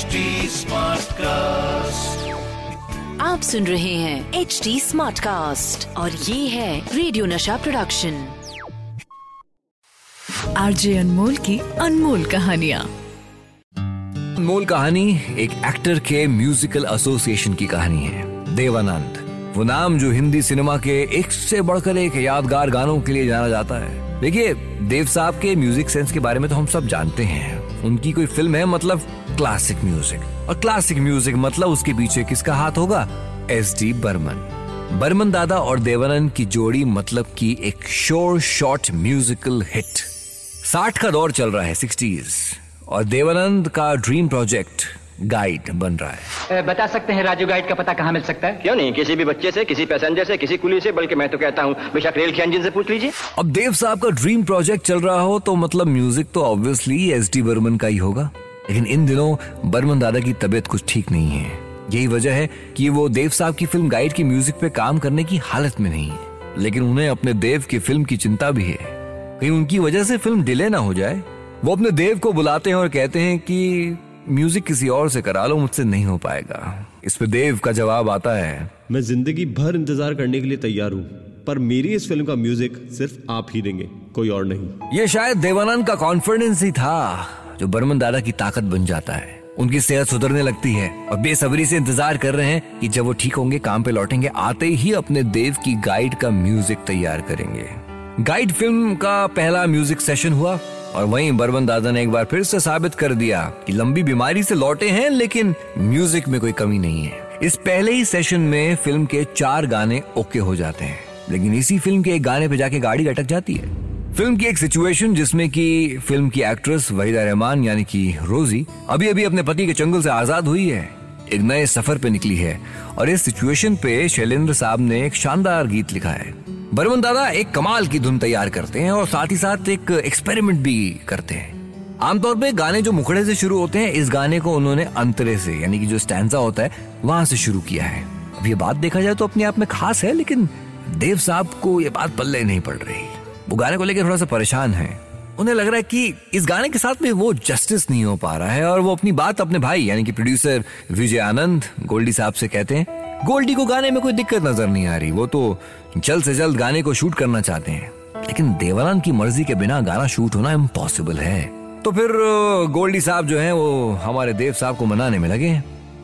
HD cast आप सुन रहे हैं एच डी स्मार्ट कास्ट और ये है रेडियो नशा प्रोडक्शन आरजे अनमोल की अनमोल कहानिया। अनमोल कहानी एक एक्टर के म्यूजिकल एसोसिएशन की कहानी है। देवानंद वो नाम जो हिंदी सिनेमा के एक से बढ़कर एक यादगार गानों के लिए जाना जाता है। देखिए देव साहब के म्यूज़िक सेंस के बारे में तो हम सब जानते हैं। उनकी कोई फ़िल्म है मतलब क्लासिक म्यूज़िक और क्लासिक म्यूज़िक मतलब उसके पीछे किसका हाथ होगा? S D Burman. बर्मन दादा और देवानंद की जोड़ी मतलब की एक शोर शॉर्ट म्यूजिकल हिट साठ का दौर चल रहा है सिक्सटीज और देवानंद का ड्रीम प्रोजेक्ट गाइड बन रहा है। बता सकते हैं राजू गाइड का पता कहाँ मिल सकता है? क्यों नहीं? किसी भी बच्चे से किसी पैसेंजर से किसी कुली से बल्कि मैं तो कहता हूँ बेशक रेल के इंजन से पूछ लीजिए। अब देव साहब का ड्रीम प्रोजेक्ट चल रहा हो तो मतलब म्यूज़िक तो ऑब्वियसली एस डी बर्मन का ही होगा। लेकिन इन दिनों बर्मन दादा की तबीयत कुछ ठीक नहीं है। यही वजह है कि वो देव साहब की फ़िल्म गाइड की म्यूज़िक पे काम करने की हालत में नहीं है। लेकिन उन्हें अपने देव की फ़िल्म की चिंता भी है। कहीं उनकी वजह से फ़िल्म डिले ना हो जाए वो अपने देव को बुलाते हैं और कहते हैं कि म्यूज़िक किसी और से करा लो मुझसे नहीं हो पाएगा। इस पे देव का जवाब आता है। मैं ज़िंदगी भर इंतज़ार करने के लिए तैयार हूँ पर मेरी इस फ़िल्म का म्यूज़िक सिर्फ़ आप ही देंगे कोई और नहीं। ये शायद देवानंद का कॉन्फिडेंस ही था। जो बर्मन दादा की ताकत बन जाता है। उनकी सेहत सुधरने लगती है और बेसब्री से इंतज़ार कर रहे हैं कि जब वो ठीक होंगे, काम पे लौटेंगे, आते ही अपने देव की गाइड का म्यूज़िक तैयार करेंगे। गाइड फ़िल्म का पहला म्यूज़िक सेशन हुआ और वहीं बर्मन दादा ने एक बार फिर से साबित कर दिया कि लंबी बीमारी से लौटे हैं, लेकिन म्यूज़िक में कोई कमी नहीं है। इस पहले ही सेशन में फ़िल्म के चार गाने ओके हो जाते हैं, लेकिन इसी फ़िल्म के एक गाने पे जाके गाड़ी अटक जाती है। फ़िल्म की एक सिचुएशन जिसमें कि फ़िल्म की एक्ट्रेस वहीदा रहमान, यानी कि रोजी अभी अभी अपने पति के चंगुल से आज़ाद हुई है। एक नए सफ़र पे निकली है और इस सिचुएशन पे शैलेंद्र साहब ने एक शानदार गीत लिखा है। बर्मन दादा, एक कमाल की धुन तैयार करते हैं और साथ ही साथ एक एक्सपेरिमेंट भी करते हैं। आमतौर पे गाने जो मुखड़े से शुरू होते हैं, इस गाने को उन्होंने अंतरे से, यानी कि जो स्टैंडा होता है, वहाँ से शुरू किया है। अब ये बात देखा जाए तो अपने आप में खास है, लेकिन देव साहब को ये बात पल्ले नहीं पड़ रही। वो गाने को लेकर थोड़ा सा परेशान है। उन्हें लग रहा है कि इस गाने के साथ में वो जस्टिस नहीं हो पा रहा है और वो अपनी बात अपने भाई, यानी कि प्रोड्यूसर विजय आनंद गोल्डी साहब से कहते हैं गोल्डी को गाने में कोई दिक्कत नज़र नहीं आ रही। वो तो जल्द से जल्द गाने को शूट करना चाहते हैं। लेकिन देवानंद की मर्ज़ी के बिना गाना शूट होना इम्पॉसिबल है। तो फिर गोल्डी साहब जो है, वो हमारे देव साहब को मनाने में लगे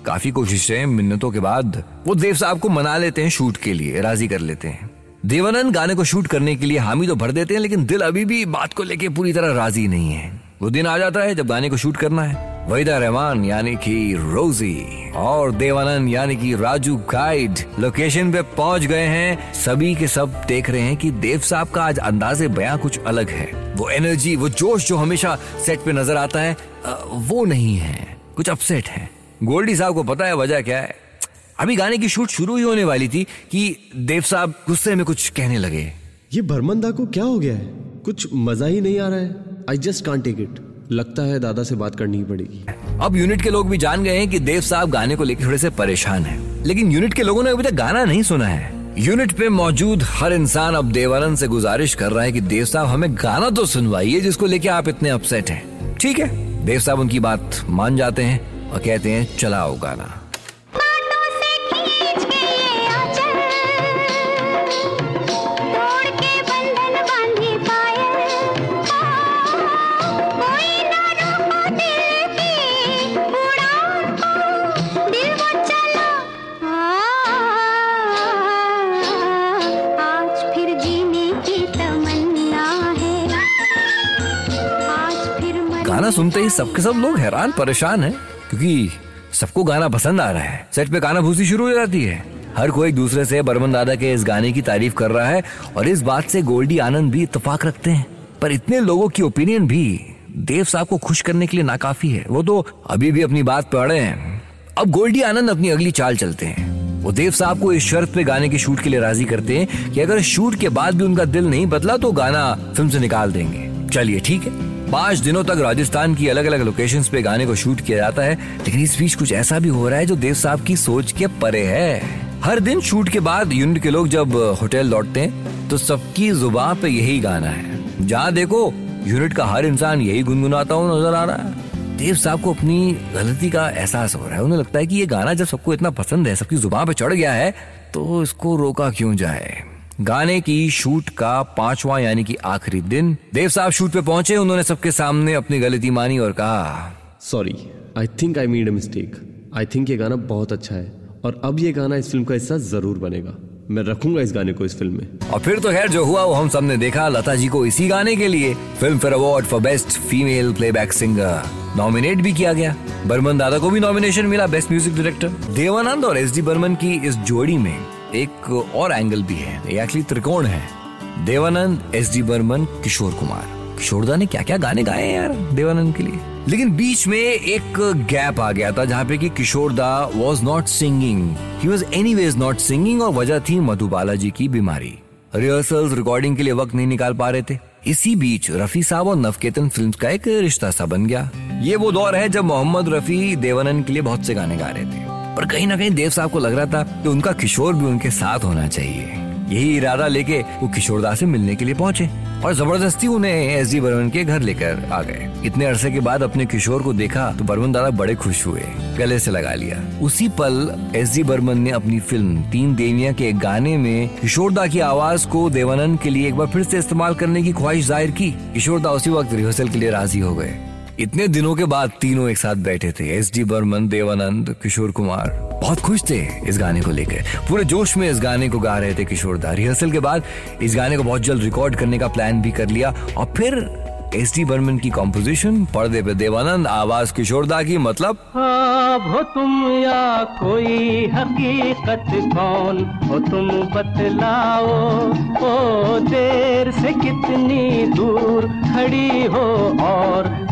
काफ़ी कोशिशें, मिन्नतों के बाद वो देव साहब को मना लेते हैं शूट के लिए, राज़ी कर लेते हैं। देवानंद गाने को शूट करने के लिए हामी तो भर देते हैं, लेकिन दिल अभी भी बात को लेके पूरी तरह राज़ी नहीं है। वो दिन आ जाता है जब गाने को शूट करना है। वहीदा रहमान, यानी कि रोजी, और देवानंद, यानी कि राजू गाइड लोकेशन पे पहुँच गए हैं। सभी के सब देख रहे हैं कि देव साहब का आज अंदाजे बयां कुछ अलग है। वो एनर्जी वो जोश जो हमेशा सेट पे नज़र आता है वो नहीं है। कुछ अपसेट है। गोल्डी साहब को पता है वजह क्या है? अभी गाने की शूट शुरू ही होने वाली थी कि देव साहब गुस्से में कुछ कहने लगे। ये भरमंदा को क्या हो गया है? कुछ मज़ा ही नहीं आ रहा है। I just can't take it लगता है दादा से बात करनी ही पड़ेगी। अब यूनिट के लोग भी जान गए हैं कि देव साहब गाने को लेकर थोड़े से परेशान हैं। लेकिन यूनिट के लोगों ने अभी तक गाना नहीं सुना है। यूनिट पे मौजूद हर इंसान अब देवानंद से गुजारिश कर रहा है कि देव साहब हमें गाना तो सुनवाइए जिसको लेके आप इतने अपसेट हैं। ठीक है देव साहब उनकी बात मान जाते हैं और कहते हैं चलाओ गाना। गाना सुनते ही सबके सब लोग हैरान, परेशान हैं, क्योंकि सबको गाना पसंद आ रहा है। सेट पे गाना भूसी शुरू हो जाती है। हर कोई एक दूसरे से, बर्मन दादा के इस गाने की तारीफ़ कर रहा है, और इस बात से गोल्डी आनंद भी इत्तेफाक रखते हैं। पर इतने लोगों की ओपिनियन भी देव साहब को खुश करने के लिए नाकाफी है। वो तो अभी भी अपनी बात पे अड़े हैं। अब गोल्डी आनंद अपनी अगली चाल चलते हैं। वो देव साहब को इस शर्त पे गाने के शूट के लिए राज़ी करते हैं कि अगर शूट के बाद भी उनका दिल नहीं बदला तो गाना फ़िल्म से निकाल देंगे। चलिए, ठीक है। पाँच दिनों तक राजस्थान की अलग अलग लोकेशन पे गाने को शूट किया जाता है, लेकिन इस बीच कुछ ऐसा भी हो रहा है जो देव साहब की सोच के परे है। हर दिन शूट के बाद यूनिट के लोग जब होटल लौटते हैं तो सबकी ज़ुबान पे यही गाना है। जहाँ देखो, यूनिट का हर इंसान यही गुनगुनाता हुआ नज़र आ रहा है। देव साहब को अपनी गलती का एहसास हो रहा है। उन्हें लगता है कि ये गाना जब सबको इतना पसंद है, सबकी ज़ुबान पे चढ़ गया है तो इसको रोका क्यों जाए? गाने की शूट का पांचवा यानी कि आखिरी दिन। देव साहब शूट पे पहुँचे उन्होंने सबके सामने अपनी गलती मानी और कहा sorry I think I made a mistake I think ये गाना बहुत अच्छा है और अब ये गाना इस फ़िल्म का हिस्सा ज़रूर बनेगा। मैं रखूँगा इस गाने को इस फ़िल्म में. और फिर तो खैर जो हुआ वो हम सबने देखा। लता जी को इसी गाने के लिए film fare award for best female playback singer nominate भी किया गया। बर्मन दादा को भी नॉमिनेशन मिला बेस्ट म्यूज़िक डायरेक्टर। देवानंद और एस डी बर्मन की इस जोड़ी में एक और एंगल भी है। एक्चुअली त्रिकोण है। Devanand S D Burman, Kishore Kumar. किशोरदा ने क्या क्या गाने गाए यार, देवानंद के लिए? लेकिन बीच में एक गैप आ गया था जहाँ पे कि किशोरदा was not singing he was anyways not singing और वजह थी मधुबाला जी की बीमारी। रिहर्सल रिकॉर्डिंग के लिए वक्त नहीं निकाल पा रहे थे। इसी बीच रफी साहब और नवकेतन फिल्म्स का एक रिश्ता सा बन गया। ये वो दौर है जब मोहम्मद रफी देवानंद के लिए बहुत से गाने गा रहे थे। पर कहीं ना कहीं देव साहब को लग रहा था कि उनका किशोर भी उनके साथ होना चाहिए। यही इरादा लेके वो किशोरदास से मिलने के लिए पहुँचे और ज़बरदस्ती उन्हें एस डी बर्मन के घर लेकर आ गए। इतने अरसे के बाद अपने किशोर को देखा तो बर्मन दादा बड़े खुश हुए, गले से लगा लिया। उसी पल एस डी बर्मन ने अपनी फ़िल्म तीन देवियाँ के एक गाने में किशोरदा की आवाज़ को देवानंद के लिए एक बार फिर से इस्तेमाल करने की ख्वाहिश ज़ाहिर की। किशोरदा उसी वक्त रिहर्सल के लिए राज़ी हो गए। इतने दिनों के बाद तीनों एक साथ बैठे थे, एस डी बर्मन, देवानंद, किशोर कुमार। बहुत खुश थे इस गाने को लेकर। पूरे जोश में इस गाने को गा रहे थे किशोर दा। रिहर्सल के बाद इस गाने को बहुत जल्द रिकॉर्ड करने का प्लान भी कर लिया और फिर एस डी बर्मन की कॉम्पोजिशन, पर्दे पे देवानंद, आवाज़ किशोरदा की मतलब? हो तुम या कोई हकीकत कौन? हो तुम बतलाओ, ओ देर से कितनी दूर खड़ी हो और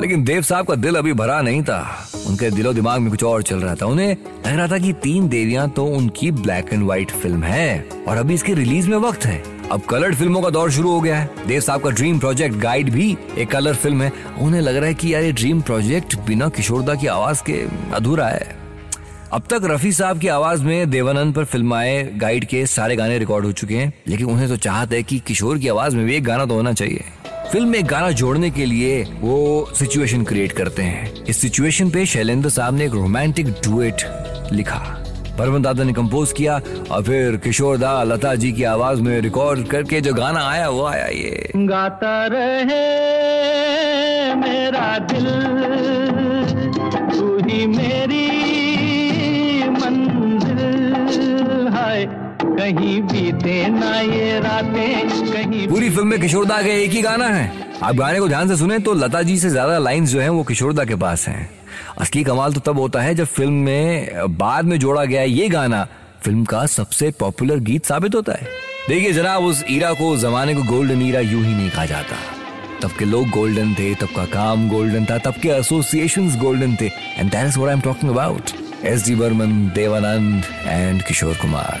लेकिन देव साहब का दिल अभी भरा नहीं था। उनके दिलो दिमाग में कुछ और चल रहा था। उन्हें लग रहा था कि तीन देवियाँ तो उनकी ब्लैक एंड व्हाइट फ़िल्म है और अभी इसके रिलीज़ में वक्त है। अब कलर्ड फ़िल्मों का दौर शुरू हो गया है। देव साहब का ड्रीम प्रोजेक्ट गाइड भी एक कलर फ़िल्म है। उन्हें लग रहा है कि यार ये ड्रीम प्रोजेक्ट बिना किशोरदा की आवाज़ के अधूरा है। अब तक रफी साहब की आवाज़ में देवानंद पर फ़िल्म आए गाइड के सारे गाने रिकॉर्ड हो चुके हैं। लेकिन उन्हें तो चाहत है कि किशोर की आवाज़ में भी एक गाना तो होना चाहिए। फ़िल्म में गाना जोड़ने के लिए वो सिचुएशन क्रिएट करते हैं। इस सिचुएशन पे शैलेंद्र साहब ने एक रोमांटिक डुएट लिखा। बर्मन दादा ने कंपोज किया और फिर किशोर दा, लता जी की आवाज़ में रिकॉर्ड करके जो गाना आया, वो आया ये। गाता रहे मेरा दिल, तू ही मेरी मंजिल है कहीं बीते ना ये रातें, कहीं पूरी फ़िल्म में किशोरदा का एक ही गाना है। आप गाने को ध्यान से सुने तो लता जी से ज़्यादा लाइंस जो हैं वो किशोरदा के पास हैं। असली कमाल तो तब होता है जब फ़िल्म में, बाद में जोड़ा गया ये गाना फ़िल्म का सबसे पॉपुलर गीत साबित होता है। देखिए जनाब, उस ईरा को जमाने को गोल्डन ईरा यूँ ही नहीं कहा जाता। तब के लोग गोल्डन थे, तब का काम गोल्डन था, तब के एसोसिएशंस गोल्डन थे। And that is what I am talking about S D Burman Devanand and Kishore Kumar